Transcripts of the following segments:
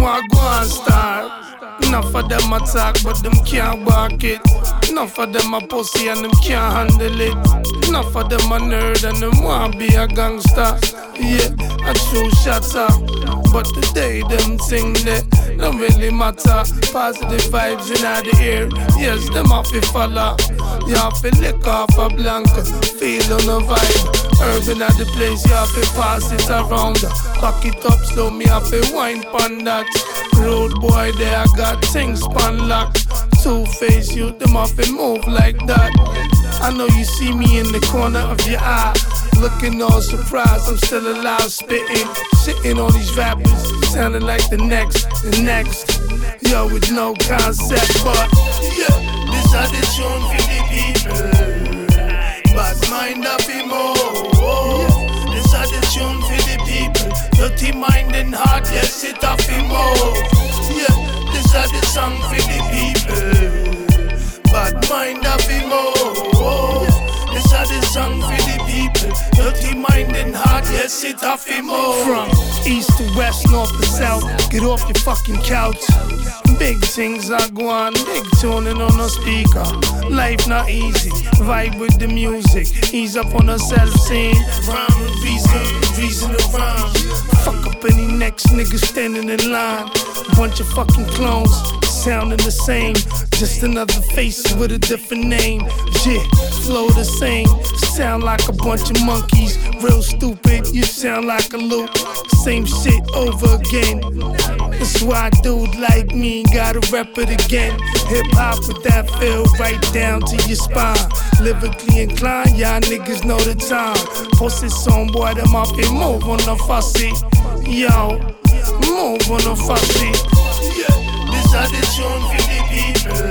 want go and start. Enough of them attack, but them can't walk it. Enough of them a pussy and them can't handle it. Enough of them a nerd and them want be a gangster. Yeah, I true shots up. But today them sing that don't really matter. Positive vibes in the air. Yes, them off it follow. You have to lick off a blank. Feel on the vibe. Urban at the place, you have to pass it around. Back it up slow, me have to wine pon that. Road boy, there I got things span locked. Two face you, them have to move like that. I know you see me in the corner of your eye. Looking all surprised, I'm still alive, spitting, sitting on these rappers, sounding like the next, the next. Yo, with no concept, but yeah, this are the tune for the people. Song for the people. Bad mind up more. This are the song for the people. Dirty mind and heart, yes, it off more. From east to west, north to south, get off your fucking couch. Big things are going, big tuning on the speaker. Life not easy, vibe with the music. Ease up on a self scene. Rhyme and reason, reason to rhyme. Fuck up any next nigga standing in line. Bunch of fucking clones, sounding the same. Just another face with a different name. Yeah, flow the same. Sound like a bunch of monkeys. Real stupid, you sound like a loop. Same shit over again. That's why dude like me gotta rep it again. Hip hop with that feel right down to your spine. Lyrically inclined, y'all niggas know the time. Post on boy, them off and move on the fussy. Yo, move on the fussy. Yeah, this a the tune for the people.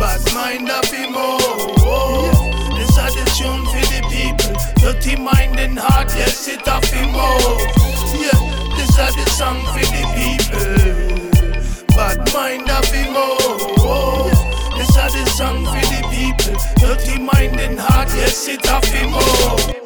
Bad mind up him oh. This a the tune for the people. Dirty mind and heart, yes it up him oh. Yeah, this a the song for the people. Bad mind up him oh. oh. This a the song for the people. Dirty mind and heart, yes it up him oh.